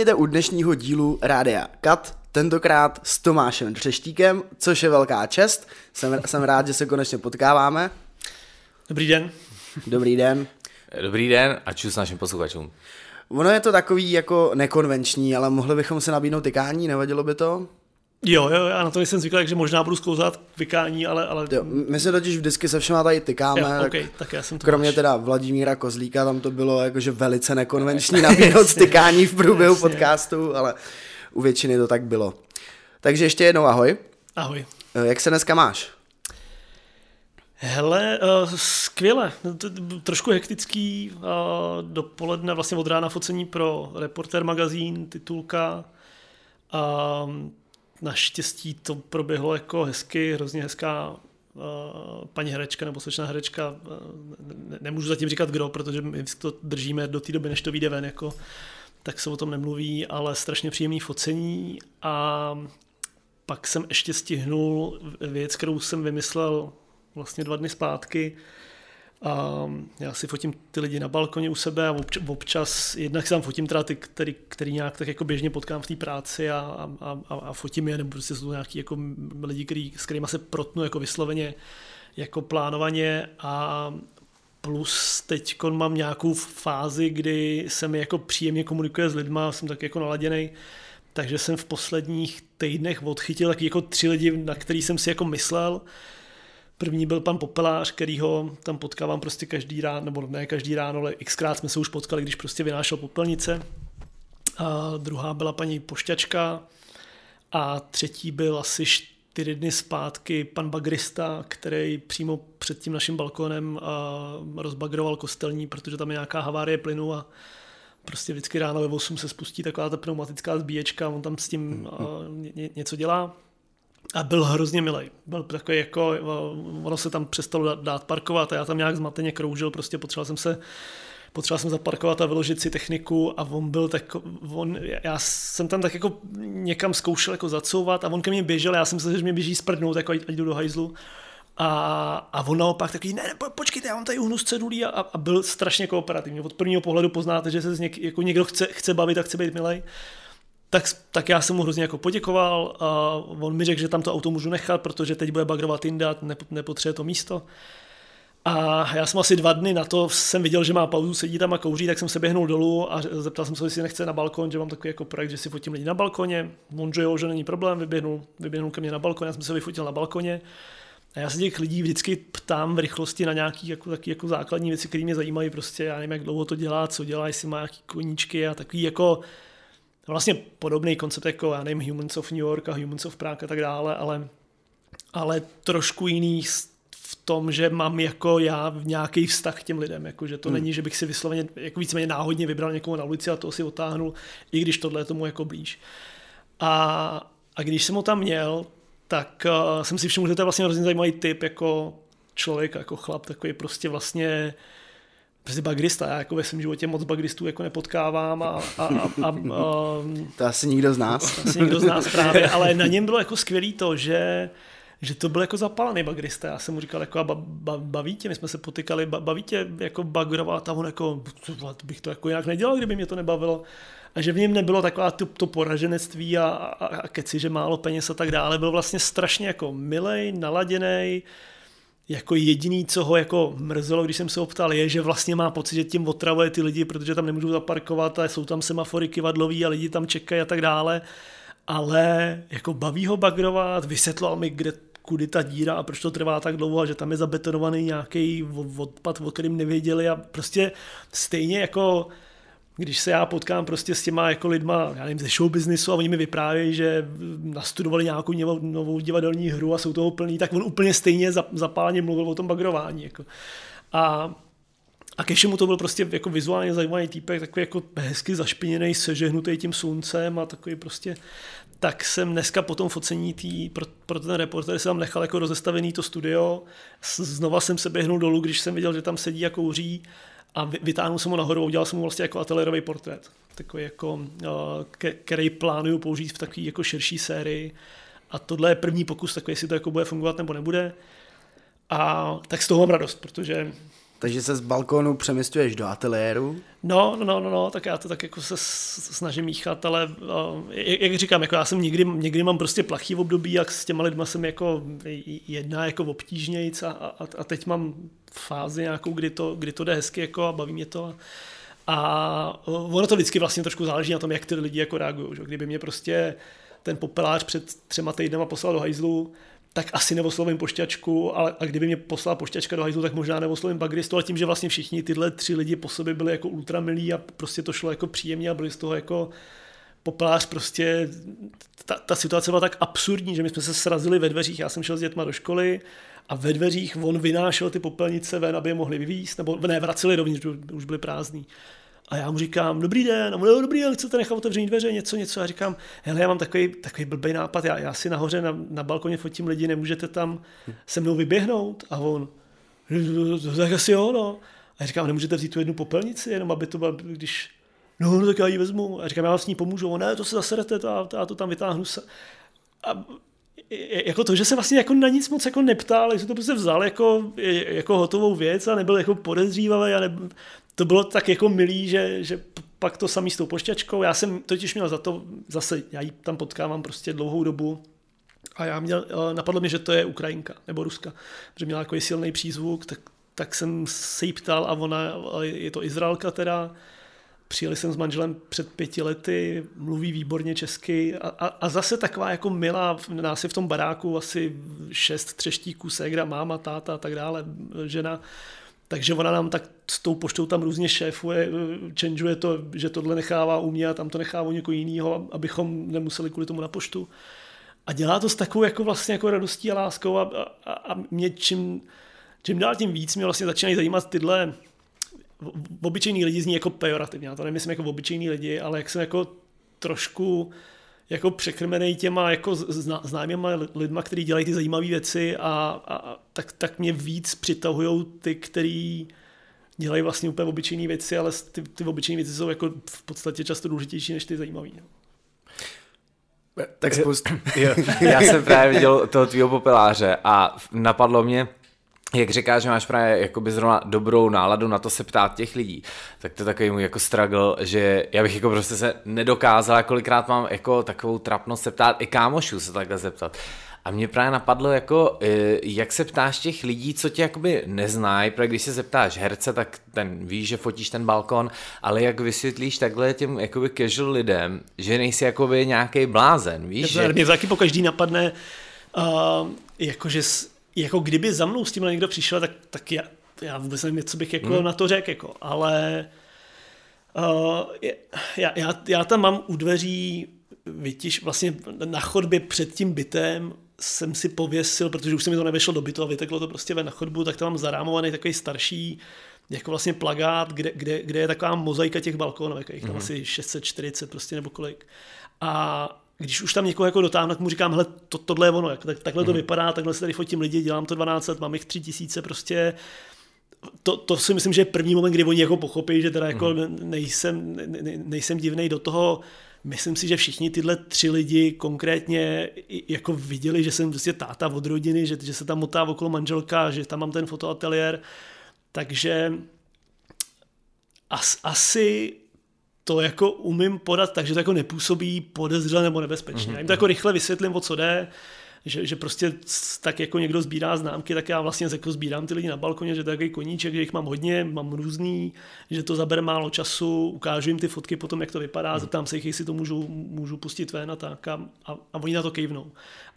Vítejte u dnešního dílu Rádia Kat, tentokrát s Tomášem Třeštíkem, což je velká čest. Jsem, jsem rád, že se konečně potkáváme. Dobrý den. Dobrý den. Dobrý den a čus našim posluchačům. Ono je to takový jako nekonvenční, ale mohli bychom se nabídnout tykání, nevadilo by to? Jo, jo, já na to nejsem zvyklý, takže možná budu zkouzat vykání, ale... ale... Jo, my se totiž vždycky se všema tady tykáme. Jo, okay, tak já jsem to kromě máš. teda Vladimíra Kozlíka, tam to bylo jakože velice nekonvenční nabídnout tykání v průběhu jasně. podcastu, ale u většiny to tak bylo. Takže ještě jednou ahoj. Ahoj. Eh, Jak se dneska máš? Hele, uh, skvěle. Trošku hektický uh, dopoledne, vlastně od rána focení pro Reporter magazín, titulka. Um, naštěstí to proběhlo jako hezky, hrozně hezká uh, paní herečka nebo slečná herečka, uh, ne, nemůžu zatím říkat kdo, protože my to držíme do té doby, než to vyjde ven, jako, tak se o tom nemluví, ale strašně příjemný focení a pak jsem ještě stihnul věc, kterou jsem vymyslel vlastně dva dny zpátky. A já si fotím ty lidi na balkoně u sebe a obč- občas, jednak si tam fotím teda ty, který, který nějak tak jako běžně potkám v té práci a, a, a, a fotím je, nebo prostě jsou to nějaký jako lidi, který, s kterými se protnu jako vysloveně jako plánovaně a plus teď mám nějakou fázi, kdy se mi jako příjemně komunikuje s lidma, jsem tak jako naladěný, takže jsem v posledních týdnech odchytil taky jako tři lidi, na který jsem si jako myslel, První byl pan Popelář, kterýho tam potkávám prostě každý ráno, nebo ne každý ráno, ale xkrát jsme se už potkali, když prostě vynášel popelnice. A druhá byla paní Pošťačka a třetí byl asi čtyři dny zpátky pan Bagrista, který přímo před tím naším balkonem rozbagroval kostelní, protože tam je nějaká havárie plynu a prostě vždycky ráno ve 8 se spustí taková ta pneumatická zbíječka, on tam s tím něco dělá a byl hrozně milý. Byl takový jako, ono se tam přestalo dát parkovat a já tam nějak zmateně kroužil, prostě potřeboval jsem se potřeboval jsem zaparkovat a vyložit si techniku a on byl tak, on, já jsem tam tak jako někam zkoušel jako zacouvat a on ke mně běžel, já jsem myslel, že mě běží sprdnout, jako ať, jdu do hajzlu. A, a on naopak takový, ne, ne po, počkejte, já mám tady uhnu z cedulí a, a, byl strašně kooperativní. Od prvního pohledu poznáte, že se z něk, jako někdo chce, chce bavit a chce být milej tak, tak já jsem mu hrozně jako poděkoval a on mi řekl, že tam to auto můžu nechat, protože teď bude bagrovat jinde a nepotřebuje to místo. A já jsem asi dva dny na to jsem viděl, že má pauzu, sedí tam a kouří, tak jsem se běhnul dolů a zeptal jsem se, jestli nechce na balkon, že mám takový jako projekt, že si fotím lidi na balkoně. On jo, že není problém, vyběhnul, vyběhnul ke mně na balkon, já jsem se vyfotil na balkoně. A já se těch lidí vždycky ptám v rychlosti na nějaké jako, taky jako základní věci, které mě zajímají. Prostě já nevím, jak dlouho to dělá, co dělá, jestli má nějaký koníčky a takový jako vlastně podobný koncept jako, já nevím, Humans of New York a Humans of Prague a tak dále, ale, ale trošku jiný v tom, že mám jako já nějaký vztah k těm lidem, jako že to hmm. není, že bych si vysloveně jako víceméně náhodně vybral někoho na ulici a to si otáhnul, i když tohle je tomu jako blíž. A, a když jsem ho tam měl, tak uh, jsem si všiml, že to je vlastně hrozně zajímavý typ jako člověk, jako chlap, takový prostě vlastně prostě bagrista. Já jako ve svém životě moc bagristů jako nepotkávám a, a, a, a, a to asi nikdo z nás. Asi nikdo z nás právě, ale na něm bylo jako skvělý to, že že to byl jako zapálený bagrista. Já jsem mu říkal, jako a baví tě, my jsme se potykali, baví tě jako bagrovat a on jako, bych to jako jinak nedělal, kdyby mě to nebavilo. A že v něm nebylo taková to, to poraženectví a, a, a keci, že málo peněz a tak dále. Byl vlastně strašně jako milej, naladěný, jako jediný, co ho jako mrzelo, když jsem se ho ptal, je, že vlastně má pocit, že tím otravuje ty lidi, protože tam nemůžou zaparkovat a jsou tam semafory kivadlový a lidi tam čekají a tak dále. Ale jako baví ho bagrovat, vysvětloval mi, kde kudy ta díra a proč to trvá tak dlouho a že tam je zabetonovaný nějaký odpad, o kterým nevěděli a prostě stejně jako když se já potkám prostě s těma jako lidma, já nevím, ze show businessu a oni mi vyprávějí, že nastudovali nějakou novou divadelní hru a jsou toho plný, tak on úplně stejně zapálně mluvil o tom bagrování. Jako. A, a ke všemu to byl prostě jako vizuálně zajímavý týpek, takový jako hezky zašpiněný, sežehnutý tím sluncem a takový prostě tak jsem dneska po tom focení tý, pro, pro ten reporter jsem tam nechal jako rozestavený to studio. Znova jsem se běhnul dolů, když jsem viděl, že tam sedí a kouří a vytáhnul jsem ho nahoru a udělal jsem mu vlastně jako ateliérový portrét. Takový jako, který plánuju použít v takové jako širší sérii. A tohle je první pokus, takový jestli to jako bude fungovat nebo nebude. A tak z toho mám radost, protože Takže se z balkónu přemysťuješ do ateliéru? No, no, no, no, no, tak já to tak jako se snažím míchat, ale uh, jak říkám, jako já jsem někdy, někdy mám prostě plachý období, jak s těma lidma jsem jako jedna jako obtížnějc a, a, a teď mám fázi nějakou, kdy to, kdy to jde hezky jako a baví mě to. A ono to vždycky vlastně trošku záleží na tom, jak ty lidi jako reagují. Že? Kdyby mě prostě ten popelář před třema týdnama poslal do hajzlu, tak asi neoslovím pošťačku, ale a kdyby mě poslala pošťačka do hajzlu, tak možná neoslovím bagristu, ale tím, že vlastně všichni tyhle tři lidi po sobě byli jako ultramilí a prostě to šlo jako příjemně a byli z toho jako popelář prostě, ta, ta situace byla tak absurdní, že my jsme se srazili ve dveřích, já jsem šel s dětma do školy a ve dveřích on vynášel ty popelnice ven, aby je mohli vyvízt, nebo ne, vraceli dovnitř, už byly prázdný. A já mu říkám, dobrý den, a mu, no, dobrý den, chcete nechat otevřený dveře, něco, něco. A říkám, hele, já mám takový, takový blbý nápad, já, já si nahoře na, na balkoně fotím lidi, nemůžete tam se mnou vyběhnout? A on, tak asi jo, no. A říkám, nemůžete vzít tu jednu popelnici, jenom aby to bylo, když, no, no tak já ji vezmu. A říkám, já vám s ní pomůžu. Ne, to se zaserete, to, já to tam vytáhnu. Se. A jako to, že se vlastně jako na nic moc jako neptal, že to prostě vzal jako, jako hotovou věc a nebyl jako podezřívavý a ne, to bylo tak jako milý, že, že pak to samý s tou pošťačkou. Já jsem totiž měl za to, zase já ji tam potkávám prostě dlouhou dobu, a já měl, eh, napadlo mi, že to je Ukrajinka nebo Ruska, že měla jako silný přízvuk, tak, tak jsem se jí ptal a ona, je to Izraelka teda, přijeli jsem s manželem před pěti lety, mluví výborně česky a, a, a zase taková jako milá, nás je v tom baráku asi šest třeštíků, ségra, máma, táta a tak dále, žena, takže ona nám tak s tou poštou tam různě šéfuje, changeuje to, že tohle nechává u mě a tam to nechává u někoho jiného, abychom nemuseli kvůli tomu na poštu. A dělá to s takovou jako vlastně jako radostí a láskou a, a, a mě čím, čím dál tím víc mě vlastně začínají zajímat tyhle obyčejní lidi zní jako pejorativně, já to nemyslím jako obyčejní lidi, ale jak jsem jako trošku jako překrmený těma jako zná, známýma lidma, kteří dělají ty zajímavé věci a, a, tak, tak mě víc přitahují ty, který dělají vlastně úplně obyčejné věci, ale ty, ty obyčejné věci jsou jako v podstatě často důležitější než ty zajímavé. No. Tak spust. jo, já jsem právě viděl toho tvýho popeláře a napadlo mě, jak říkáš, že máš právě jakoby zrovna dobrou náladu na to se ptát těch lidí, tak to je takový můj jako struggle, že já bych jako prostě se nedokázal, kolikrát mám jako takovou trapnost se ptát i kámošů se takhle zeptat. A mě právě napadlo, jako, e, jak se ptáš těch lidí, co tě jakoby neznají, protože když se zeptáš herce, tak ten ví, že fotíš ten balkon, ale jak vysvětlíš takhle těm jakoby casual lidem, že nejsi jakoby nějaký blázen, víš? Že... Mě taky po každý napadne, uh, jakože jako kdyby za mnou s tímhle někdo přišel, tak, tak já, já vůbec nevím, co bych jako hmm. na to řekl, jako, ale uh, já, já, já tam mám u dveří vytiš, vlastně na chodbě před tím bytem jsem si pověsil, protože už se mi to nevešlo do bytu a vyteklo to prostě ven na chodbu, tak tam mám zarámovaný takový starší jako vlastně plagát, kde, kde, kde je taková mozaika těch balkónů, jich tam mm-hmm. asi 640 prostě nebo kolik. A když už tam někoho jako dotáhnu, tak mu říkám, hele, to, tohle je ono, jak, tak, takhle to mm. vypadá, takhle se tady fotím lidi, dělám to 12 let, mám jich 3 tisíce, prostě to, to si myslím, že je první moment, kdy oni jako pochopí, že teda jako mm. nejsem, ne, nejsem divnej do toho, myslím si, že všichni tyhle tři lidi konkrétně jako viděli, že jsem prostě táta od rodiny, že, že se tam motá okolo manželka, že tam mám ten fotoateliér, takže as, asi to jako umím podat takže to jako nepůsobí podezřele nebo nebezpečně. Mm-hmm. Já jim to jako rychle vysvětlím, o co jde, že, že prostě tak jako někdo sbírá známky, tak já vlastně jako sbírám ty lidi na balkoně, že to je takový koníček, že jich mám hodně, mám různý, že to zabere málo času, ukážu jim ty fotky potom, jak to vypadá, mm. zeptám se jich, jestli to můžu, můžu pustit ven a tak a, a, a oni na to kejvnou.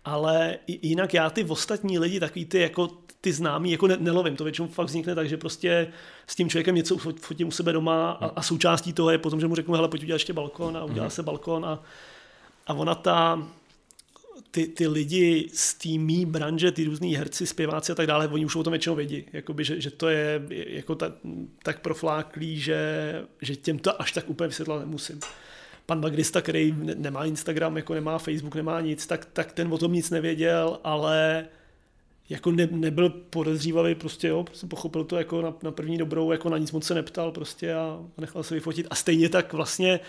Ale jinak já ty ostatní lidi, takový ty jako ty známí jako ne, nelovím. To většinou fakt vznikne tak, že prostě s tím člověkem něco fotím u sebe doma a, a součástí toho je potom, že mu řeknu, hele, pojď udělat ještě balkon a udělá mm. se balkon a, a ona ta, ty, ty lidi z té mý branže, ty různý herci, zpěváci a tak dále, oni už o tom většinou vědí, jakoby, že, že, to je jako ta, tak profláklý, že, že těm to až tak úplně vysvětlat nemusím. Pan Magrista, který nemá Instagram, jako nemá Facebook, nemá nic, tak, tak ten o tom nic nevěděl, ale jako ne, nebyl podezřívavý, prostě jo, prostě pochopil to jako na, na první dobrou, jako na nic moc se neptal prostě a, nechal se vyfotit. A stejně tak vlastně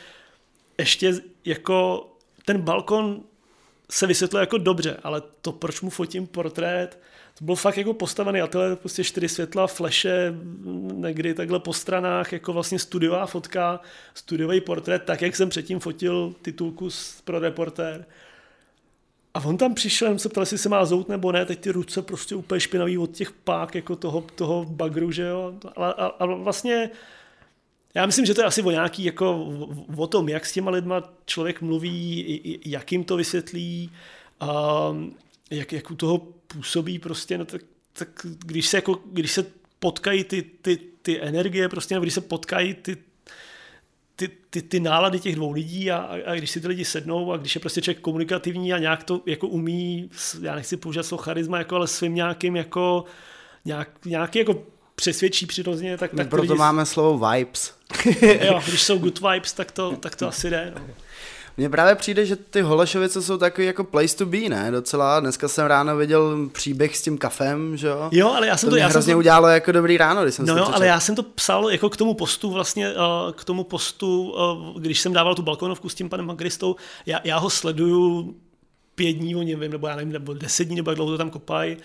ještě jako ten balkon se vysvětluje jako dobře, ale to, proč mu fotím portrét, to byl fakt jako postavený ateliér, prostě čtyři světla, fleše, někdy takhle po stranách, jako vlastně studiová fotka, studiový portrét, tak jak jsem předtím fotil titulku pro reportér. A on tam přišel, jsem se ptal, jestli se má zout nebo ne, teď ty ruce prostě úplně špinavý od těch pák, jako toho, toho bagru, že jo. A, a, a vlastně já myslím, že to je asi o nějaký, jako o tom, jak s těma lidma člověk mluví, jak jim to vysvětlí, a jak, jak u toho působí prostě, no tak, tak když, se jako, když se potkají ty, ty, ty energie, prostě, nebo když se potkají ty, ty, ty, ty nálady těch dvou lidí a, a když si ty lidi sednou a když je prostě člověk komunikativní a nějak to jako umí, já nechci použít slovo charisma, jako, ale svým nějakým jako nějak, nějaký jako přesvědčí přirozeně, tak, tak Proto lidi... máme slovo vibes. jo, když jsou good vibes, tak to, tak to asi jde. No. Mně právě přijde, že ty Holešovice jsou takový jako place to be, ne? Docela. Dneska jsem ráno viděl příběh s tím kafem, že jo? Jo, ale já jsem to, to já hrozně jsem to... udělalo jako dobrý ráno, když jsem No jo, to ale já jsem to psal jako k tomu postu vlastně, uh, k tomu postu, uh, když jsem dával tu balkonovku s tím panem Magristou, já, já ho sleduju pět dní o něm vím, nebo já nevím, nebo deset dní, nebo jak dlouho to tam kopají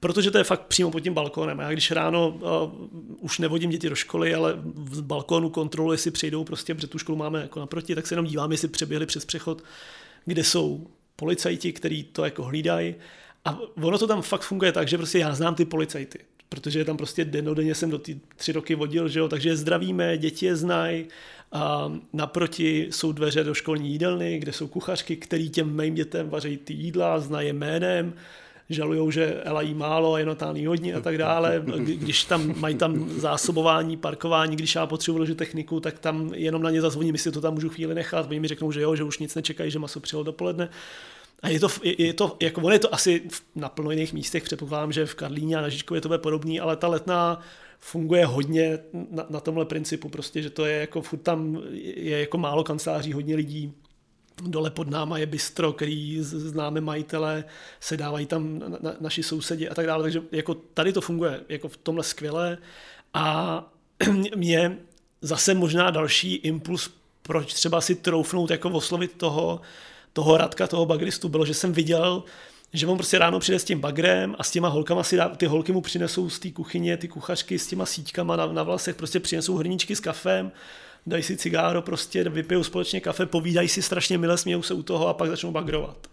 protože to je fakt přímo pod tím balkónem. Já když ráno uh, už nevodím děti do školy, ale z balkónu kontroluji, jestli přijdou prostě, protože tu školu máme jako naproti, tak se jenom dívám, jestli přeběhli přes přechod, kde jsou policajti, kteří to jako hlídají. A ono to tam fakt funguje tak, že prostě já znám ty policajty, protože tam prostě denodenně jsem do ty tři roky vodil, že jo, takže je zdravíme, děti je znají, a naproti jsou dveře do školní jídelny, kde jsou kuchařky, který těm mým dětem vaří ty jídla, znají jménem, žalují, že Ela jí málo a Jonatán hodně a tak dále. Když tam mají tam zásobování, parkování, když já potřebuji vložit techniku, tak tam jenom na ně zazvoním, jestli to tam můžu chvíli nechat. Oni mi řeknou, že jo, že už nic nečekají, že maso přijel dopoledne. A je to, je, je to, jako on je to asi na plno jiných místech, předpokládám, že v Karlíně a na Žižkově to bude podobný, ale ta letná funguje hodně na, na tomhle principu, prostě, že to je jako furt tam je jako málo kanceláří, hodně lidí, Dole pod náma je bistro, který známe majitele, se dávají tam na, na, naši sousedi a tak dále. Takže jako tady to funguje jako v tomhle skvěle. A mě zase možná další impuls, proč třeba si troufnout jako oslovit toho, toho Radka, toho bagristu, bylo, že jsem viděl, že on prostě ráno přijde s tím bagrem a s těma holkama si dá, ty holky mu přinesou z té kuchyně, ty kuchařky s těma síťkama na, na vlasech, prostě přinesou hrníčky s kafem dají si cigáro, prostě vypijou společně kafe, povídají si strašně milé, smějou se u toho a pak začnou bagrovat.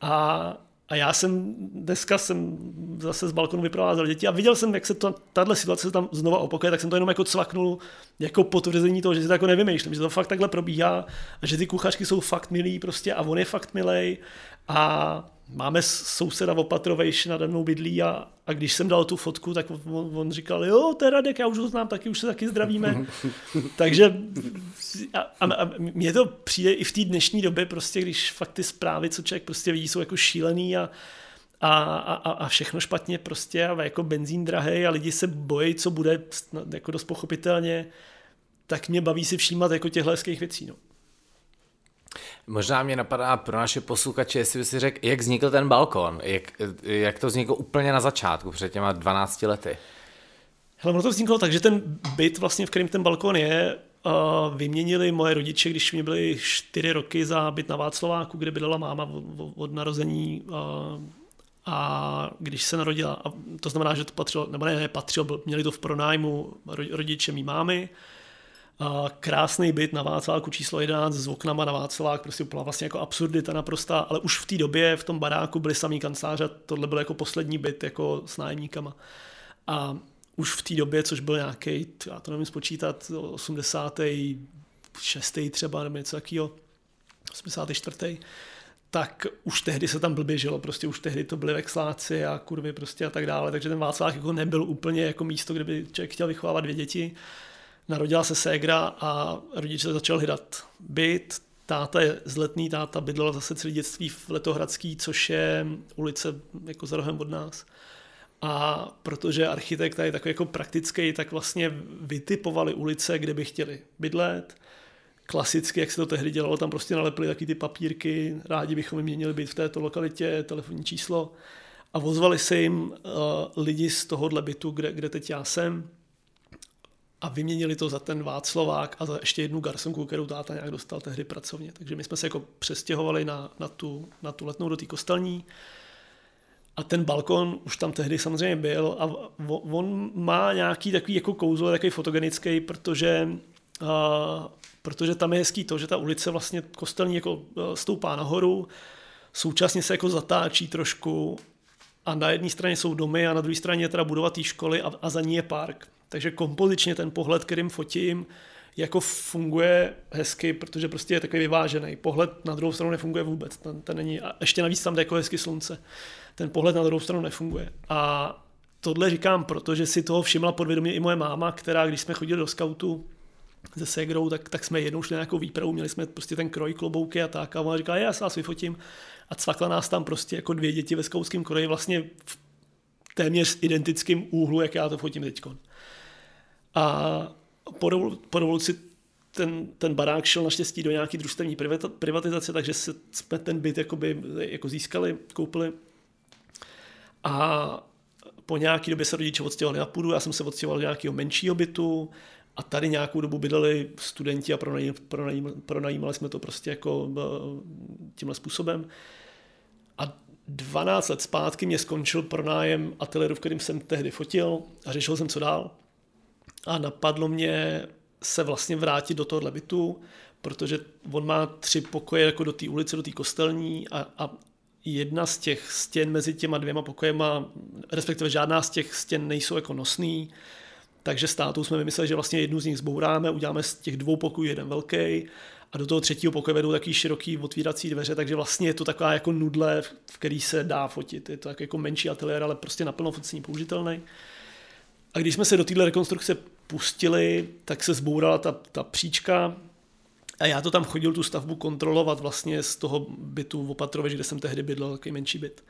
A, a já jsem dneska jsem zase z balkonu vyprovázel děti a viděl jsem, jak se to, tahle situace se tam znova opakuje, tak jsem to jenom jako cvaknul jako potvrzení toho, že si to jako nevymýšlím, že to fakt takhle probíhá a že ty kuchařky jsou fakt milí prostě a on je fakt milej a máme souseda Opatrovejš nade mnou bydlí a, a když jsem dal tu fotku, tak on, on říkal, jo, to je Radek, já už ho znám taky, už se taky zdravíme. Takže a, a, a mně to přijde i v té dnešní době, prostě, když fakt ty zprávy, co člověk prostě vidí, jsou jako šílený a, a, a, a všechno špatně prostě a jako benzín drahý a lidi se bojí, co bude jako dost pochopitelně, tak mě baví si všímat jako těchto hezkých věcí. No. Možná mě napadá pro naše posluchače, jestli by si řekl, jak vznikl ten balkon, jak, jak to vzniklo úplně na začátku, před těma 12 lety. Hele, ono to vzniklo tak, že ten byt, vlastně, v kterém ten balkon je, uh, vyměnili moje rodiče, když mi byly čtyři roky za byt na Václaváku, kde bydlela máma od, narození uh, a když se narodila, a to znamená, že to patřilo, nebo ne, ne patřilo, měli to v pronájmu rodiče mý mámy, krásný byt na Václaváku číslo 11 s oknama na Václavák, prostě byla vlastně jako absurdita naprostá, ale už v té době v tom baráku byly samý kanceláře, tohle byl jako poslední byt jako s nájemníkama. A už v té době, což byl nějaký, já to nevím spočítat, 86. třeba nebo něco takového, 84. tak už tehdy se tam blbě žilo, prostě už tehdy to byly vexláci a kurvy prostě a tak dále, takže ten Václavák jako nebyl úplně jako místo, kde by člověk chtěl vychovávat dvě děti Narodila se ségra a rodiče začal hledat byt. Táta je zletný, táta bydlel zase celé dětství v Letohradský, což je ulice jako za rohem od nás. A protože architekt je takový jako praktický, tak vlastně vytipovali ulice, kde by chtěli bydlet. Klasicky, jak se to tehdy dělalo, tam prostě nalepili taky ty papírky, rádi bychom jim měli být v této lokalitě, telefonní číslo. A vozvali se jim uh, lidi z tohohle bytu, kde, kde teď já jsem, a vyměnili to za ten Václavák a za ještě jednu garsonku, kterou táta nějak dostal tehdy pracovně. Takže my jsme se jako přestěhovali na, na, tu, na tu letnou do té kostelní a ten balkon už tam tehdy samozřejmě byl a on má nějaký takový jako kouzlo, takový fotogenický, protože, a, protože tam je hezký to, že ta ulice vlastně kostelní jako stoupá nahoru, současně se jako zatáčí trošku a na jedné straně jsou domy a na druhé straně je teda budova té školy a, a za ní je park. Takže kompozičně ten pohled, kterým fotím, jako funguje hezky, protože prostě je takový vyvážený. Pohled na druhou stranu nefunguje vůbec. Ten, ten není, a ještě navíc tam jde jako hezky slunce. Ten pohled na druhou stranu nefunguje. A tohle říkám, protože si toho všimla podvědomě i moje máma, která, když jsme chodili do skautu se Segrou, tak, tak jsme jednou šli na nějakou výpravu, měli jsme prostě ten kroj klobouky a tak. A ona říká, já se vás vyfotím. A cvakla nás tam prostě jako dvě děti ve skautském kroji vlastně v téměř identickém úhlu, jak já to fotím teďkon. A po, po revoluci ten, ten barák šel naštěstí do nějaký družstevní privatizace, takže jsme ten byt jakoby, jako získali, koupili. A po nějaké době se rodiče odstěhovali na půdu, já jsem se odstěhoval do nějakého menšího bytu a tady nějakou dobu bydleli studenti a pronajímali, pronajímali jsme to prostě jako eh, tímhle způsobem. A 12 let zpátky mě skončil pronájem ateliéru, v kterém jsem tehdy fotil a řešil jsem, co dál a napadlo mě se vlastně vrátit do tohohle bytu, protože on má tři pokoje jako do té ulice, do té kostelní a, a jedna z těch stěn mezi těma dvěma pokojema, respektive žádná z těch stěn nejsou jako nosný, takže státu jsme vymysleli, že vlastně jednu z nich zbouráme, uděláme z těch dvou pokojů jeden velký a do toho třetího pokoje vedou takový široký otvírací dveře, takže vlastně je to taková jako nudle, v který se dá fotit. Je to jako menší ateliér, ale prostě naplno focení použitelný. A když jsme se do téhle rekonstrukce pustili, tak se zbourala ta, ta příčka a já to tam chodil tu stavbu kontrolovat vlastně z toho bytu v Opatrově, kde jsem tehdy bydlel, takový menší byt.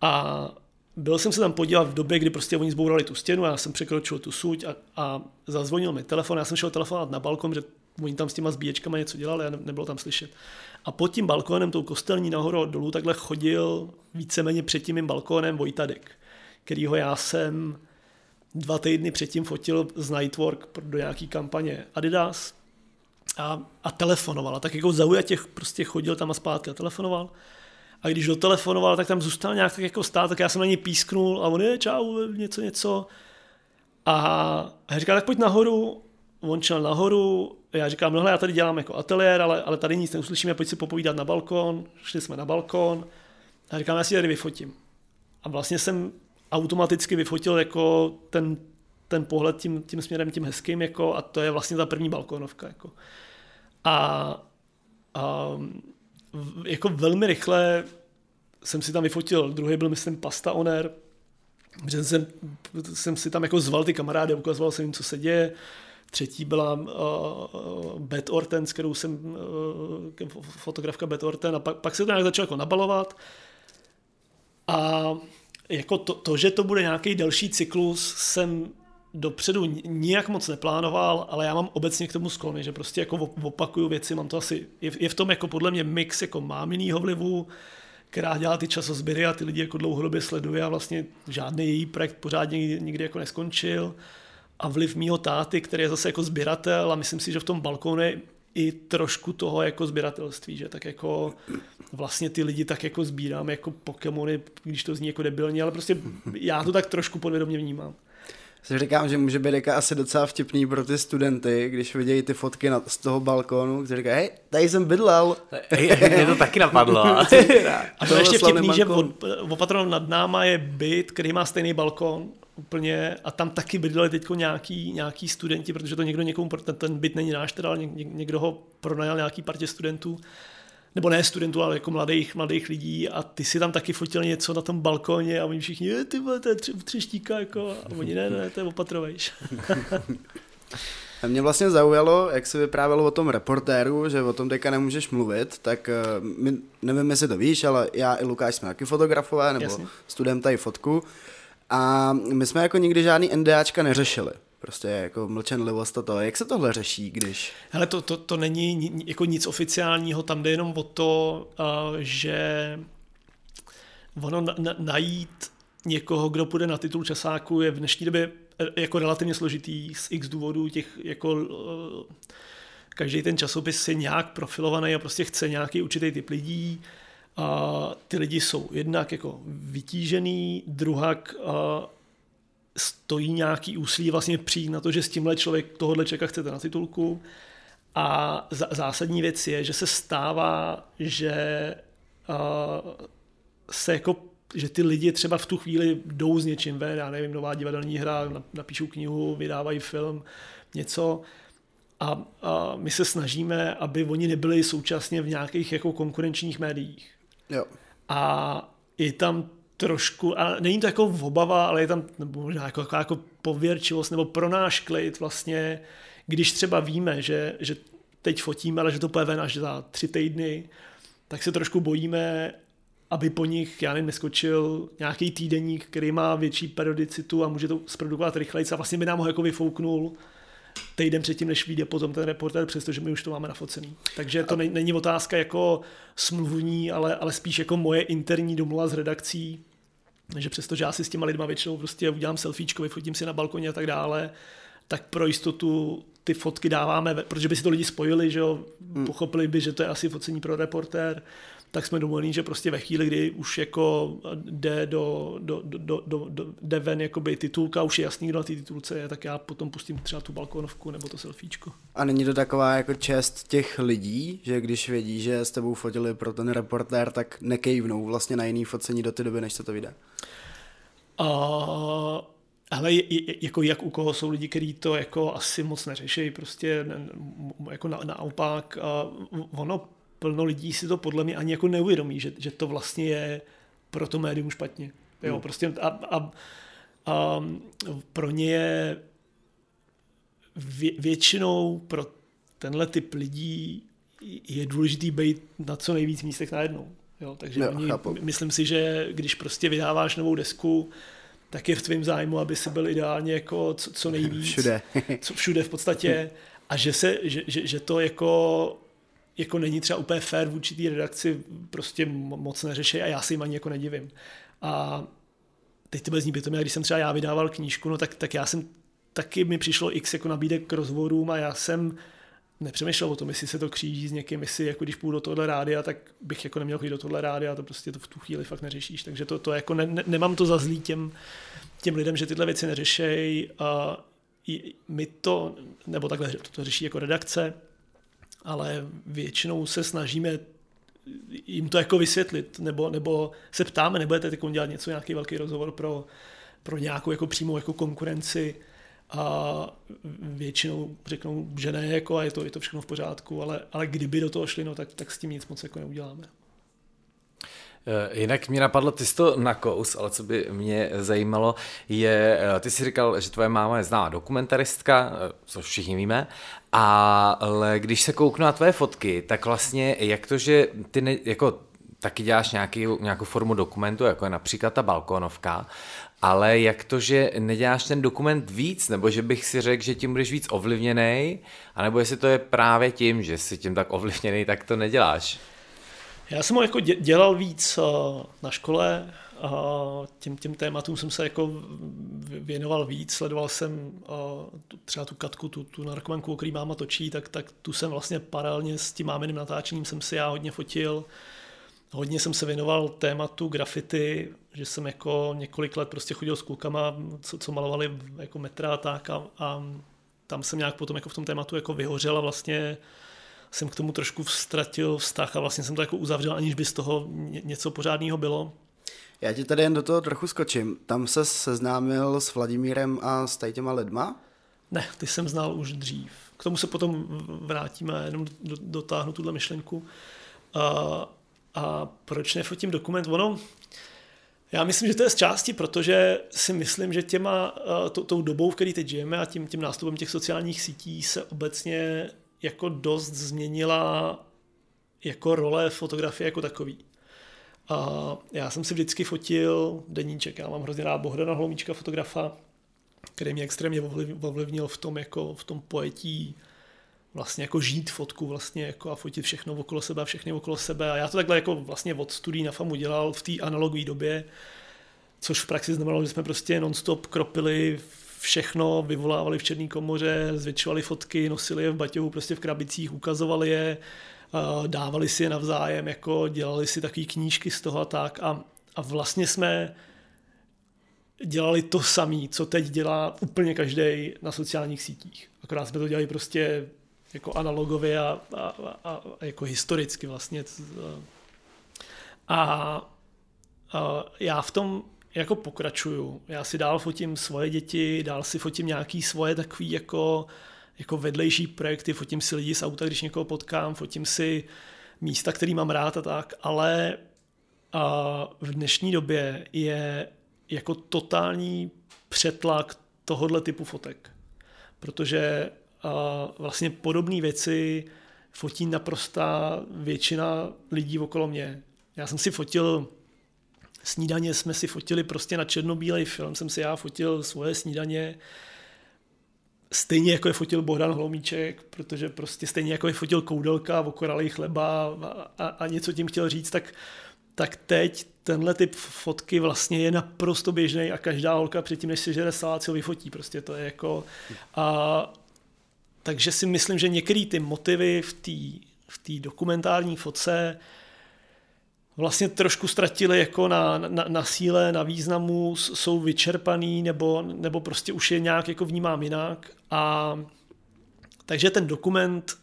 A byl jsem se tam podívat v době, kdy prostě oni zbourali tu stěnu, já jsem překročil tu suť a, a zazvonil mi telefon, já jsem šel telefonovat na balkon, že oni tam s těma zbíječkama něco dělali a ne, nebylo tam slyšet. A pod tím balkónem, tou kostelní nahoru dolů, takhle chodil víceméně před tím balkónem Vojtadek, kterýho já jsem dva týdny předtím fotil z Nightwork do nějaký kampaně Adidas a, a telefonoval. A tak jako zaujatě prostě chodil tam a zpátky a telefonoval. A když dotelefonoval, tak tam zůstal nějak tak jako stát, tak já jsem na něj písknul a on je čau, něco, něco. A říkal, tak pojď nahoru. On šel nahoru, já říkám, no já tady dělám jako ateliér, ale, ale tady nic neuslyšíme, pojď si popovídat na balkon. Šli jsme na balkon. A říkám, já si tady vyfotím. A vlastně jsem automaticky vyfotil jako ten, ten pohled tím, tím směrem, tím hezkým, jako, a to je vlastně ta první balkónovka. Jako. A, a jako velmi rychle jsem si tam vyfotil, druhý byl, myslím, Pasta Oner, že jsem, jsem si tam jako zval ty kamarády, ukazoval jsem jim, co se děje. Třetí byla uh, Bet Orten, s kterou jsem, uh, fotografka Bet Orten, a pak, pak se to nějak začal jako nabalovat. A jako to, to, že to bude nějaký delší cyklus, jsem dopředu nijak moc neplánoval, ale já mám obecně k tomu sklony, že prostě jako opakuju věci, mám to asi, je, je v tom jako podle mě mix jako máminýho vlivu, která dělá ty časozběry a ty lidi jako dlouhodobě sleduje a vlastně žádný její projekt pořádně nikdy jako neskončil. A vliv mýho táty, který je zase jako sběratel a myslím si, že v tom balkónu i trošku toho jako sběratelství, že tak jako vlastně ty lidi tak jako sbírám jako Pokémony, když to zní jako debilně, ale prostě já to tak trošku podvědomě vnímám. Si říkám, že může být asi docela vtipný pro ty studenty, když vidějí ty fotky na, z toho balkónu, kteří říkají, hej, tady jsem bydlel. Mě to taky napadlo. a to je ještě vtipný, že opatrno nad náma je byt, který má stejný balkón, úplně a tam taky bydleli teď nějaký, nějaký studenti, protože to někdo někomu, ten, ten byt není náš, teda, ale někdo ho pronajal nějaký partě studentů nebo ne studentů, ale jako mladých, mladých lidí a ty si tam taky fotil něco na tom balkóně a oni všichni, je, ty vole, to je tři, třeštíka, jako, a oni ne, ne, to je opatrovejš. A mě vlastně zaujalo, jak se vyprávělo o tom reportéru, že o tom teďka nemůžeš mluvit, tak eh, my, nevím, jestli to víš, ale já i Lukáš jsme taky fotografové, nebo Jasně. student tady fotku. A my jsme jako nikdy žádný NDAčka neřešili. Prostě jako mlčenlivost a to. Jak se tohle řeší, když... Hele, to, to, to není jako nic oficiálního, tam jde jenom o to, uh, že ono na, na, najít někoho, kdo půjde na titul časáku, je v dnešní době eh, jako relativně složitý z x důvodů těch jako eh, každý ten časopis je nějak profilovaný a prostě chce nějaký určitý typ lidí. A ty lidi jsou jednak jako vytížený, druhak stojí nějaký úsilí vlastně přijít na to, že s tímhle člověk tohohle člověka chcete na titulku. A zásadní věc je, že se stává, že se jako že ty lidi třeba v tu chvíli jdou s něčím ven, já nevím, nová divadelní hra, napíšou knihu, vydávají film, něco a, a my se snažíme, aby oni nebyli současně v nějakých jako konkurenčních médiích. Jo. A je tam trošku, a není to jako obava, ale je tam nebo možná jako, jako, jako pověrčivost nebo pro náš klid vlastně, když třeba víme, že, že teď fotíme, ale že to půjde ven až za tři týdny, tak se trošku bojíme, aby po nich, já nevím, neskočil nějaký týdeník, který má větší periodicitu a může to zprodukovat rychleji a vlastně by nám ho jako vyfouknul týden předtím, než vyjde potom ten reporter, přestože my už to máme nafocený. Takže to není otázka jako smluvní, ale, ale spíš jako moje interní domluva s redakcí, že přestože já si s těma lidma většinou prostě udělám selfiečko, vyfotím si na balkoně a tak dále, tak pro jistotu ty fotky dáváme, protože by si to lidi spojili, že jo, hmm. pochopili by, že to je asi focení pro reportér, tak jsme domluveni, že prostě ve chvíli, kdy už jako jde, do, do, do, do, do, jde ven jakoby titulka, už je jasný, kdo na té titulce je, tak já potom pustím třeba tu balkonovku nebo to selfiečko. A není to taková jako čest těch lidí, že když vědí, že s tebou fotili pro ten reportér, tak nekejvnou vlastně na jiný focení do té doby, než se to vyjde? Uh, ale jako jak u koho jsou lidi, kteří to jako asi moc neřeší, prostě jako na, naopak, uh, ono plno lidí si to podle mě ani jako neuvědomí, že, že to vlastně je pro to médium špatně. Jo, hmm. prostě a, a, a pro ně je vě, většinou pro tenhle typ lidí je důležitý být na co nejvíc místech najednou. Jo, takže jo, oni, myslím si, že když prostě vydáváš novou desku, tak je v tvém zájmu, aby si byl ideálně jako co, co nejvíc. Všude. co všude v podstatě. A že, se, že, že, že to jako jako není třeba úplně fair v určitý redakci, prostě moc neřeší a já si jim ani jako nedivím. A teď to bez ní bytom, když jsem třeba já vydával knížku, no tak, tak já jsem taky mi přišlo x jako nabídek k rozhovorům a já jsem nepřemýšlel o tom, jestli se to kříží s někým, jestli jako když půjdu do tohle rádia, tak bych jako neměl chodit do tohle rádia, to prostě to v tu chvíli fakt neřešíš. Takže to, to jako ne, ne, nemám to za zlý těm, těm lidem, že tyhle věci neřešejí a my to, nebo takhle to, to řeší jako redakce, ale většinou se snažíme jim to jako vysvětlit, nebo, nebo se ptáme, nebudete teď dělat něco, nějaký velký rozhovor pro, pro nějakou jako přímou jako konkurenci a většinou řeknou, že ne, jako a je to, je to všechno v pořádku, ale, ale kdyby do toho šli, no, tak, tak s tím nic moc jako neuděláme. Eh, jinak mě napadlo, ty jsi to nakous, ale co by mě zajímalo, je, eh, ty jsi říkal, že tvoje máma je známá dokumentaristka, eh, což všichni víme, ale když se kouknu na tvoje fotky, tak vlastně jak to, že ty ne, jako taky děláš nějaký, nějakou formu dokumentu, jako je například ta balkónovka, ale jak to, že neděláš ten dokument víc, nebo že bych si řekl, že tím budeš víc ovlivněný, anebo jestli to je právě tím, že jsi tím tak ovlivněný, tak to neděláš. Já jsem ho jako dělal víc eh, na škole, a těm, těm tématům jsem se jako věnoval víc, sledoval jsem eh, třeba tu katku, tu, tu narkomanku, o který máma točí, tak, tak tu jsem vlastně paralelně s tím máminým natáčením jsem si já hodně fotil. Hodně jsem se věnoval tématu grafity, že jsem jako několik let prostě chodil s klukama, co, co malovali jako metra a tak a, a tam jsem nějak potom jako v tom tématu jako vyhořel a vlastně jsem k tomu trošku ztratil vztah a vlastně jsem to jako uzavřel, aniž by z toho něco pořádného bylo. Já ti tady jen do toho trochu skočím. Tam se seznámil s Vladimírem a s tady těma lidma? Ne, ty jsem znal už dřív. K tomu se potom vrátíme, jenom dotáhnu tuhle myšlenku. A, a proč nefotím dokument? Ono, já myslím, že to je z části, protože si myslím, že těma, to, tou dobou, v které teď žijeme a tím, tím nástupem těch sociálních sítí se obecně jako dost změnila jako role fotografie jako takový. A já jsem si vždycky fotil deníček, já mám hrozně rád Bohdana Hlomíčka, fotografa, který mě extrémně ovlivnil v tom, jako v tom pojetí vlastně jako žít fotku vlastně jako a fotit všechno okolo sebe a všechny okolo sebe a já to takhle jako vlastně od studií na FAMu dělal v té analogové době což v praxi znamenalo, že jsme prostě nonstop kropili všechno, vyvolávali v černé komoře, zvětšovali fotky, nosili je v baťohu, prostě v krabicích, ukazovali je, dávali si je navzájem, jako dělali si takové knížky z toho a tak a, a vlastně jsme dělali to samé, co teď dělá úplně každý na sociálních sítích. Akorát jsme to dělali prostě jako analogově a, a, a, a jako historicky vlastně. A, a já v tom jako pokračuju. Já si dál fotím svoje děti, dál si fotím nějaký svoje takový jako, jako vedlejší projekty, fotím si lidi z auta, když někoho potkám, fotím si místa, který mám rád a tak, ale a v dnešní době je jako totální přetlak tohohle typu fotek. Protože a vlastně podobné věci fotí naprostá většina lidí okolo mě. Já jsem si fotil snídaně, jsme si fotili prostě na černobílej film, jsem si já fotil svoje snídaně, stejně jako je fotil Bohdan Holomíček, protože prostě stejně jako je fotil Koudelka, okoralej chleba a, a, něco tím chtěl říct, tak tak teď tenhle typ fotky vlastně je naprosto běžný a každá holka předtím, než si žere salát, si ho vyfotí. Prostě to je jako... A, takže si myslím, že některé ty motivy v té v dokumentární fotce vlastně trošku ztratili jako na, na, na síle, na významu, jsou vyčerpaný nebo, nebo prostě už je nějak jako vnímám jinak. A takže ten dokument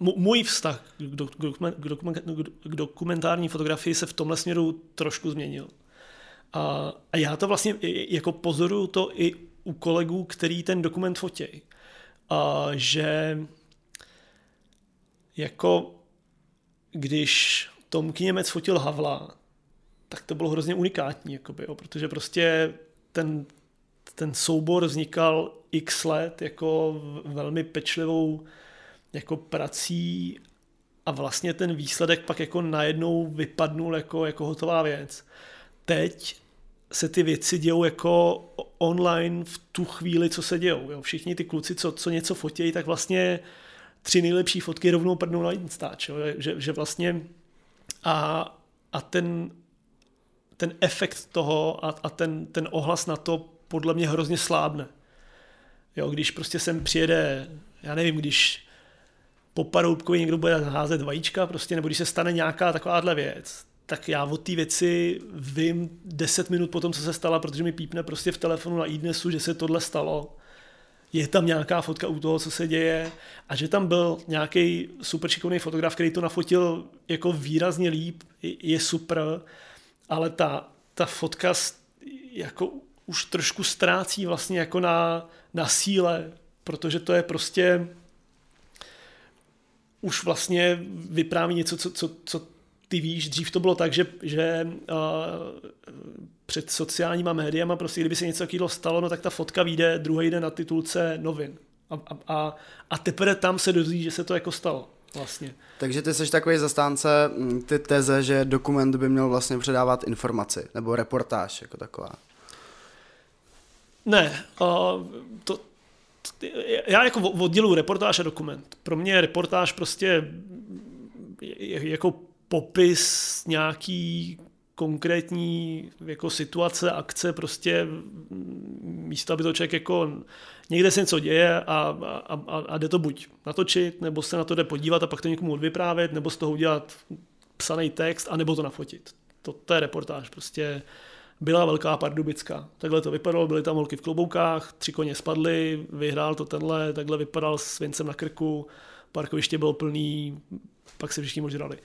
můj vztah k, k, dokument, k dokumentární fotografii se v tomhle směru trošku změnil. A, a já to vlastně jako pozoruju to i u kolegů, který ten dokument fotí. A že jako když Tom Němec fotil Havla, tak to bylo hrozně unikátní, jakoby, jo, protože prostě ten, ten soubor vznikal x let jako velmi pečlivou jako prací a vlastně ten výsledek pak jako najednou vypadnul jako, jako hotová věc. Teď se ty věci dějou jako online v tu chvíli, co se dějou. Jo. Všichni ty kluci, co, co něco fotějí, tak vlastně tři nejlepší fotky rovnou prdnou na Instač. Že, že vlastně a, a ten, ten efekt toho a, a ten, ten ohlas na to podle mě hrozně slábne. Jo, když prostě sem přijede, já nevím, když po paroubkovi někdo bude házet vajíčka, prostě, nebo když se stane nějaká takováhle věc, tak já o té věci vím 10 minut potom, co se stala, protože mi pípne prostě v telefonu na iDnesu, že se tohle stalo. Je tam nějaká fotka u toho, co se děje a že tam byl nějaký super šikovný fotograf, který to nafotil jako výrazně líp, je super, ale ta, ta fotka jako už trošku ztrácí vlastně jako na, na síle, protože to je prostě už vlastně vypráví něco, co, co, co ty víš, dřív to bylo tak, že, že uh, před sociálníma médiama, prostě kdyby se něco takového stalo, no tak ta fotka vyjde druhý den na titulce novin. A, a, a teprve tam se dozví, že se to jako stalo. Vlastně. Takže ty jsi takový zastánce mm, ty teze, že dokument by měl vlastně předávat informaci, nebo reportáž jako taková. Ne, uh, to, já jako odděluji reportáž a dokument. Pro mě je reportáž prostě jako popis nějaký konkrétní jako situace, akce, prostě místo, aby to člověk jako někde se něco děje a, a, a, a jde to buď natočit, nebo se na to jde podívat a pak to někomu odvyprávět, nebo z toho udělat psaný text, a nebo to nafotit. To, to je reportáž. Prostě byla velká pardubická. Takhle to vypadalo, byly tam holky v kloboukách, tři koně spadly, vyhrál to tenhle, takhle vypadal s vincem na krku, parkoviště bylo plný, pak se všichni možrali.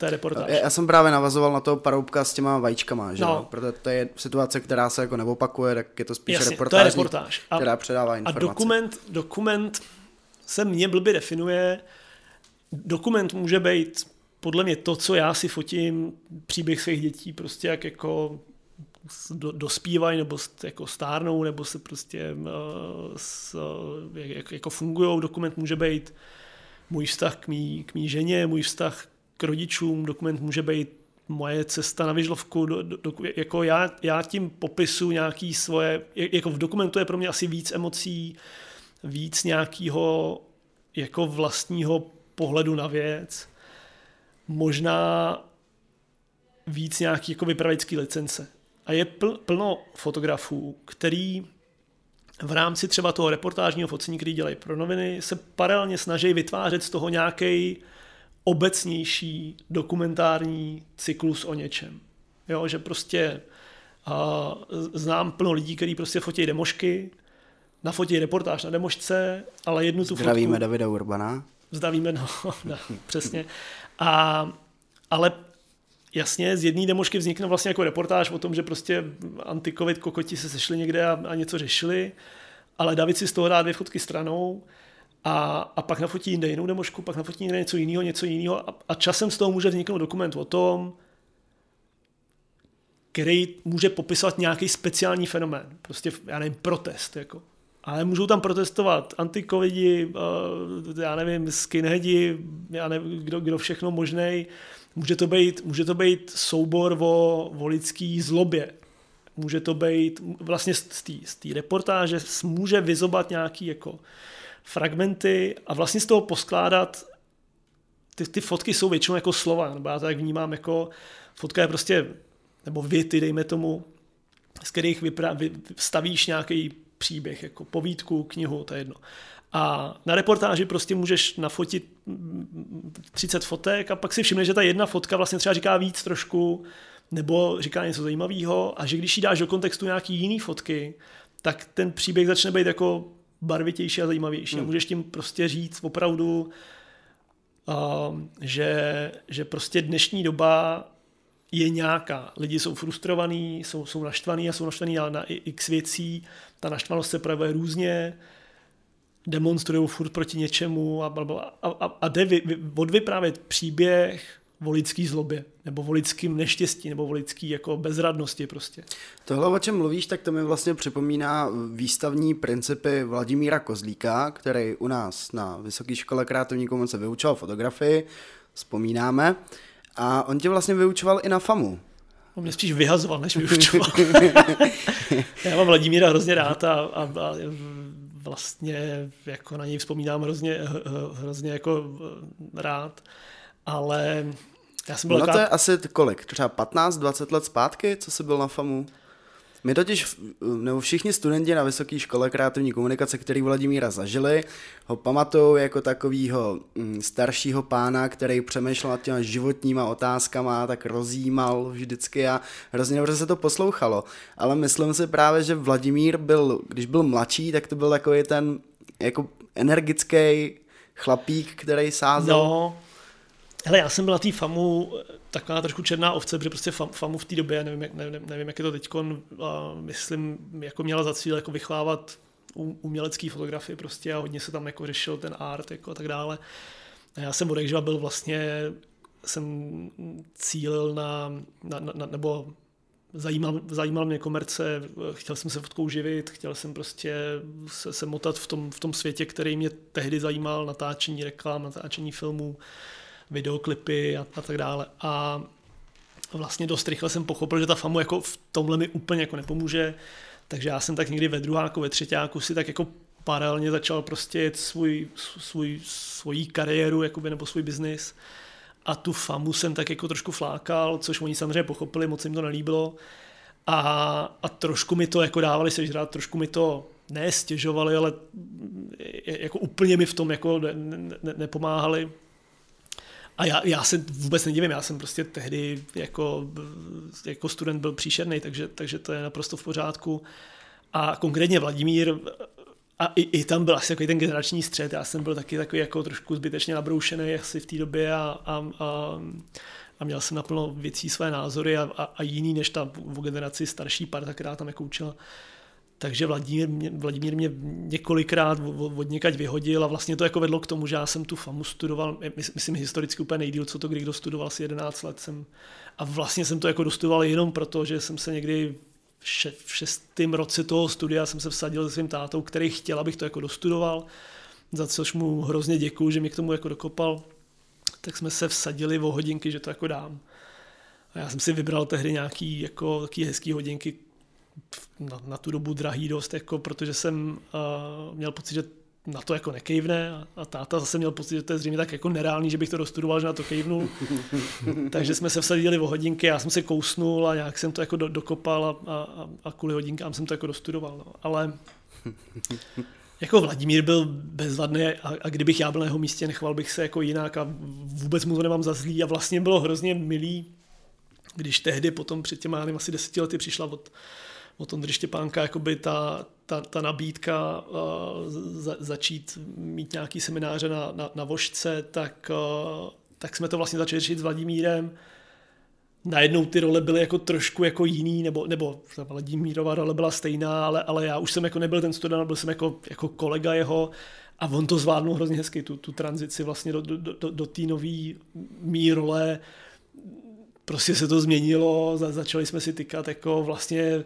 To je reportáž. Já jsem právě navazoval na toho paroubka s těma vajíčkama, že no. Protože to je situace, která se jako neopakuje, tak je to spíš Jasně, reportáž, to je reportáž. A, která předává informace. A dokument, dokument se mě blbě definuje. Dokument může být podle mě to, co já si fotím, příběh svých dětí, prostě jak jako do, dospívají nebo jako stárnou, nebo se prostě uh, s, uh, jak, jako fungují. Dokument může být můj vztah k mý, k mý ženě, můj vztah k rodičům, dokument může být moje cesta na vyžlovku, do, do, do, jako já, já tím popisu nějaký svoje, jako v dokumentu je pro mě asi víc emocí, víc nějakého jako vlastního pohledu na věc, možná víc nějaký jako vypravěčský licence. A je pl, plno fotografů, který v rámci třeba toho reportážního focení, který dělají pro noviny, se paralelně snaží vytvářet z toho nějaký obecnější dokumentární cyklus o něčem. Jo, že prostě a, znám plno lidí, kteří prostě fotí demošky, nafotí reportáž na demošce, ale jednu tu Zdravíme fotku... Davida Urbana. Zdravíme, no, no přesně. A, ale jasně, z jedné demošky vznikne vlastně jako reportáž o tom, že prostě antikovid kokoti se sešli někde a, a něco řešili, ale David si z toho dá dvě fotky stranou a, a pak nafotí jinde jinou demošku, pak nafotí jinde něco jiného, něco jiného a, a časem z toho může vzniknout dokument o tom, který může popisovat nějaký speciální fenomén. Prostě, já nevím, protest. Jako. Ale můžou tam protestovat antikovidi, eh, já nevím, skinheadi, já nevím, kdo, kdo všechno možný. Může to být, může to být soubor o, o lidský zlobě. Může to být vlastně z té reportáže může vyzobat nějaký jako fragmenty a vlastně z toho poskládat ty, ty fotky jsou většinou jako slova, nebo já to tak vnímám jako fotka je prostě, nebo věty, dejme tomu, z kterých vypra- vy, stavíš nějaký příběh, jako povídku, knihu, to je jedno. A na reportáži prostě můžeš nafotit 30 fotek a pak si všimneš, že ta jedna fotka vlastně třeba říká víc trošku, nebo říká něco zajímavého a že když ji dáš do kontextu nějaký jiný fotky, tak ten příběh začne být jako barvitější a zajímavější. Hmm. A můžeš tím prostě říct opravdu, uh, že, že prostě dnešní doba je nějaká. Lidi jsou frustrovaní, jsou, jsou naštvaní a jsou naštvaní na x věcí. Ta naštvanost se projevuje různě, demonstrují furt proti něčemu a, a, a, a jde vy, vy, odvyprávět příběh o lidský zlobě, nebo o lidským neštěstí, nebo o lidský jako bezradnosti prostě. Tohle, o čem mluvíš, tak to mi vlastně připomíná výstavní principy Vladimíra Kozlíka, který u nás na Vysoké škole kreativní komunce vyučoval fotografii, vzpomínáme. A on tě vlastně vyučoval i na FAMu. On mě spíš vyhazoval, než vyučoval. Já mám Vladimíra hrozně rád a, a, a vlastně jako na něj vzpomínám hrozně, hrozně jako rád, ale já jsem byl no to je asi kolik? Třeba 15-20 let zpátky, co jsi byl na FAMu? My totiž, nebo všichni studenti na Vysoké škole kreativní komunikace, který Vladimíra zažili, ho pamatují jako takového mm, staršího pána, který přemýšlel nad těma životníma otázkama, tak rozjímal vždycky a hrozně dobře se to poslouchalo. Ale myslím si právě, že Vladimír byl, když byl mladší, tak to byl takový ten jako energický chlapík, který sázel. No, hele, já jsem byl na té FAMu taková trošku černá ovce, protože prostě FAMu v té době, nevím, jak, nevím, nevím, jak je to teď, myslím, jako měla za cíl jako vychvávat umělecký fotografie prostě a hodně se tam jako řešil ten art jako a tak dále. A já jsem od jakživa byl vlastně, jsem cílil na, na, na nebo zajímal, zajímal mě komerce, chtěl jsem se fotkou živit, chtěl jsem prostě se, se motat v tom, v tom světě, který mě tehdy zajímal, natáčení reklam, natáčení filmů, videoklipy a, a tak dále. A vlastně dost rychle jsem pochopil, že ta FAMu jako v tomhle mi úplně jako nepomůže, takže já jsem tak někdy ve druháku, ve třetíku si tak jako paralelně začal prostě svůj, svůj, svoji kariéru jakoby, nebo svůj biznis a tu FAMu jsem tak jako trošku flákal, což oni samozřejmě pochopili, moc jim to nelíbilo a, a trošku mi to jako dávali sežrat, trošku mi to nestěžovali, ale jako úplně mi v tom jako ne, ne, nepomáhali. A já, já se vůbec nedivím, já jsem prostě tehdy jako, jako student byl příšerný, takže, takže to je naprosto v pořádku. A konkrétně Vladimír, a i, i tam byl asi jako ten generační střed, já jsem byl taky takový jako trošku zbytečně nabroušený asi v té době a, a, a, a měl jsem naplno věcí své názory a, a, a jiný než ta o generaci starší parta, která tam jako učila. Takže Vladimír mě, Vladimír mě několikrát od někať vyhodil a vlastně to jako vedlo k tomu, že já jsem tu FAMu studoval, myslím historicky úplně nejdíl, co to kdy kdo studoval, asi 11 let jsem. A vlastně jsem to jako dostudoval jenom proto, že jsem se někdy v šestém roce toho studia jsem se vsadil se svým tátou, který chtěl, abych to jako dostudoval, za což mu hrozně děkuju, že mě k tomu jako dokopal. Tak jsme se vsadili o hodinky, že to jako dám. A já jsem si vybral tehdy nějaký jako taky hezký hodinky, na, na tu dobu drahý dost, jako protože jsem uh, měl pocit, že na to jako nekejvne a, a táta zase měl pocit, že to je zřejmě tak jako nereálný, že bych to dostudoval, že na to kejvnul. Takže jsme se vsadili o hodinky, já jsem se kousnul a nějak jsem to jako do, dokopal a, a, a kvůli hodinkám jsem to jako dostudoval. No. Ale jako Vladimír byl bezvadný a, a kdybych já byl na jeho místě, nechoval bych se jako jinak a vůbec mu to nemám za zlý a vlastně bylo hrozně milý, když tehdy potom před těma, nevím, asi deseti lety přišla od, od Ondry Štěpánka jakoby ta, ta, ta nabídka uh, za, začít mít nějaký semináře na, na, na Vožce, tak, uh, tak jsme to vlastně začali řešit s Vladimírem. Najednou ty role byly jako trošku jako jiný, nebo, nebo Vladimírova role byla stejná, ale, ale já už jsem jako nebyl ten student, byl jsem jako, jako kolega jeho a on to zvládnul hrozně hezky, tu, tu tranzici vlastně do, do, do, do té nové mý role. Prostě se to změnilo, za, začali jsme si tykat jako vlastně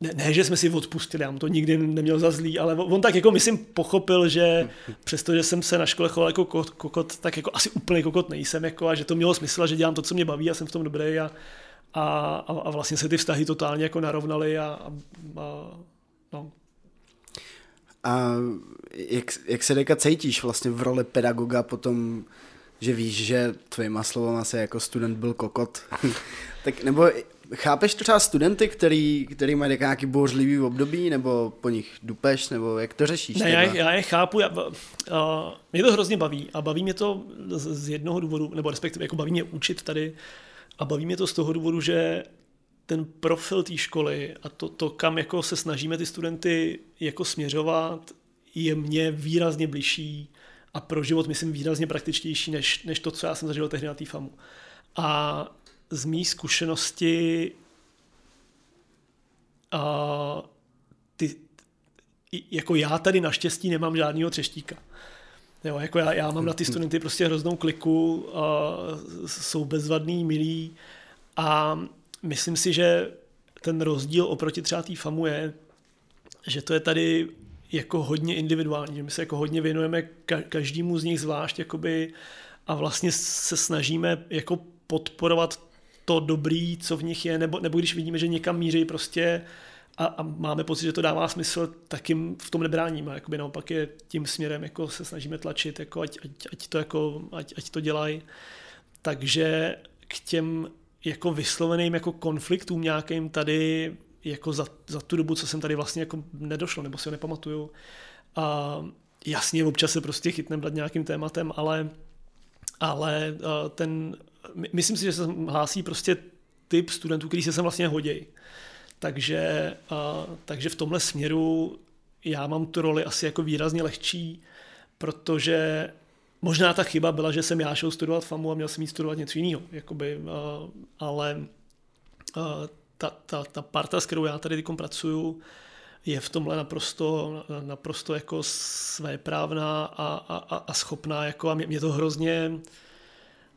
ne, ne, že jsme si odpustili, já mu to nikdy neměl za zlý, ale on tak jako myslím pochopil, že přestože jsem se na škole choval jako kokot, tak jako asi úplný kokot nejsem jako a že to mělo smysl že dělám to, co mě baví a jsem v tom dobrý a, a, a vlastně se ty vztahy totálně jako narovnaly a, a, a no. A jak, jak se deka cítíš vlastně v roli pedagoga potom, že víš, že tvojima slovama se jako student byl kokot, tak nebo chápeš třeba studenty, který, který mají nějaký bouřlivý období, nebo po nich dupeš, nebo jak to řešíš? Ne, já, já je chápu, já, uh, mě to hrozně baví a baví mě to z, z jednoho důvodu, nebo respektive jako baví mě učit tady a baví mě to z toho důvodu, že ten profil té školy a to, to, kam jako se snažíme ty studenty jako směřovat, je mně výrazně bližší a pro život myslím výrazně praktičtější, než, než to, co já jsem zažil tehdy na té FAMu. A z mý zkušenosti a ty, jako já tady naštěstí nemám žádného třeštíka. Jo, jako já, já mám na ty studenty prostě hroznou kliku, a jsou bezvadný, milí a myslím si, že ten rozdíl oproti třeba té FAMu je, že to je tady jako hodně individuální, že my se jako hodně věnujeme každému z nich zvlášť jakoby, a vlastně se snažíme jako podporovat to dobrý, co v nich je, nebo, nebo když vidíme, že někam míří prostě a, a máme pocit, že to dává smysl, tak jim v tom nebráníme. Jakoby naopak je tím směrem jako se snažíme tlačit, jako ať, ať, ať, to, jako, ať, ať to dělají. Takže k těm jako vysloveným jako konfliktům nějakým tady jako za, za tu dobu, co jsem tady vlastně jako nedošlo, nebo si ho nepamatuju. A jasně, občas se prostě chytneme nad nějakým tématem, ale, ale ten myslím si, že se hlásí prostě typ studentů, který se sem vlastně hodí. Takže, a, takže v tomhle směru já mám tu roli asi jako výrazně lehčí, protože možná ta chyba byla, že jsem já šel studovat FAMu a měl jsem jít studovat něco jiného, jakoby, a, ale a, ta, ta, ta parta, s kterou já tady pracuju, je v tomhle naprosto, naprosto jako svéprávná a, a, a schopná jako a mě, mě to hrozně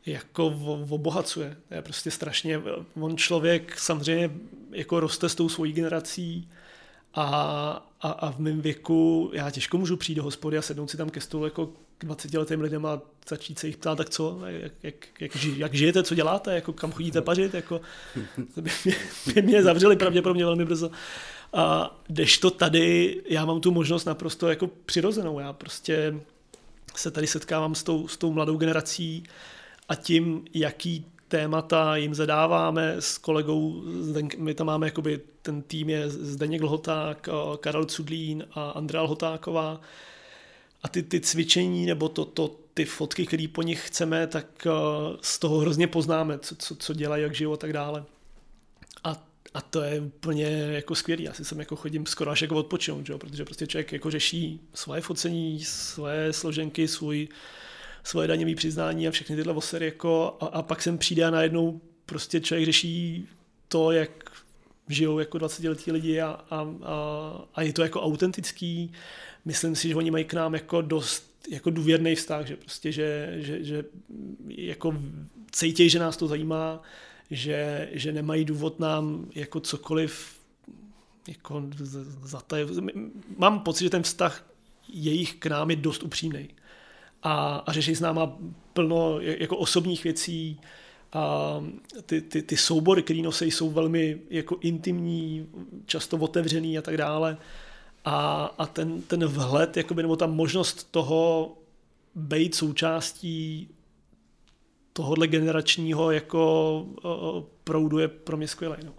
jako obohacuje. To je prostě strašně, on člověk samozřejmě jako roste s tou svojí generací a, a, a v mém věku já těžko můžu přijít do hospody a sednout si tam ke stolu jako k 20 letým lidem a začít se jich ptát, tak co, jak, jak, jak, jak žijete, co děláte, jako kam chodíte pařit, jako by mě, by mě zavřeli pravděpodobně velmi brzo. A to tady, já mám tu možnost naprosto jako přirozenou, já prostě se tady setkávám s tou, s tou mladou generací, a tím, jaký témata jim zadáváme s kolegou, my tam máme jakoby, ten tým je Zdeněk Lhoták, Karel Cudlín a Andrea Lhotáková a ty, ty cvičení nebo to, to, ty fotky, které po nich chceme, tak z toho hrozně poznáme, co, co, co dělají, jak žijou a tak dále. A, a to je úplně jako skvělý. Já si sem jako chodím skoro až jako odpočinout, že? protože prostě člověk jako řeší svoje focení, svoje složenky, svůj svoje daňové přiznání a všechny tyhle vosery jako a, a pak sem přijde a najednou prostě člověk řeší to, jak žijou jako 20 letí lidi a, a, a, a je to jako autentický. Myslím si, že oni mají k nám jako dost jako důvěrný vztah, že prostě, že, že, že jako cítějí, že nás to zajímá, že, že nemají důvod nám jako cokoliv jako zatajev. Mám pocit, že ten vztah jejich k nám je dost upřímný a, a řeší s náma plno jako osobních věcí a ty, ty, ty soubory, které nosí, jsou velmi jako intimní, často otevřený a tak dále. a, a ten, ten vhled, jakoby, nebo ta možnost toho být součástí tohohle generačního jako proudu je pro mě skvělý. No.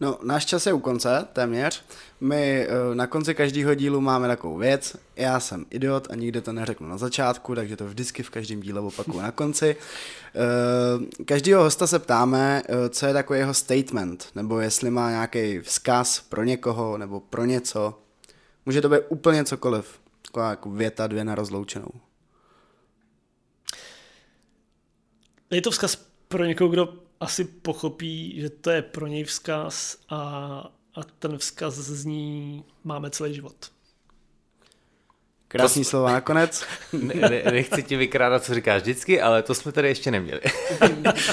No, náš čas je u konce, téměř. My uh, na konci každého dílu máme takovou věc. Já jsem idiot a nikdy to neřeknu na začátku, takže to vždycky v každém díle opakuju na konci. Uh, každého hosta se ptáme, uh, co je takový jeho statement, nebo jestli má nějaký vzkaz pro někoho, nebo pro něco. Může to být úplně cokoliv. Taková jako věta, dvě na rozloučenou. Je to vzkaz pro někoho, kdo asi pochopí, že to je pro něj vzkaz a, a ten vzkaz zní máme celý život. Krásný to... slova nakonec. Ne, ne, nechci ti vykrádat, co říkáš vždycky, ale to jsme tady ještě neměli.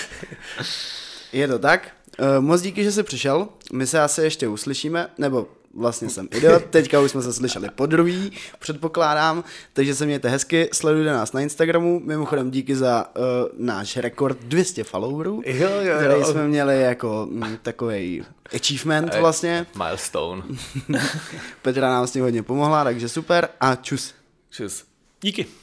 je to tak. Uh, moc díky, že jsi přišel. My se asi ještě uslyšíme, nebo vlastně jsem idiot, teďka už jsme se slyšeli po druhý, předpokládám, takže se mějte hezky, sledujte nás na Instagramu, mimochodem díky za uh, náš rekord 200 followerů, jo, jo, jo. který jsme měli jako mm, takový achievement vlastně. Milestone. Petra nám s tím hodně pomohla, takže super a čus. Čus. Díky.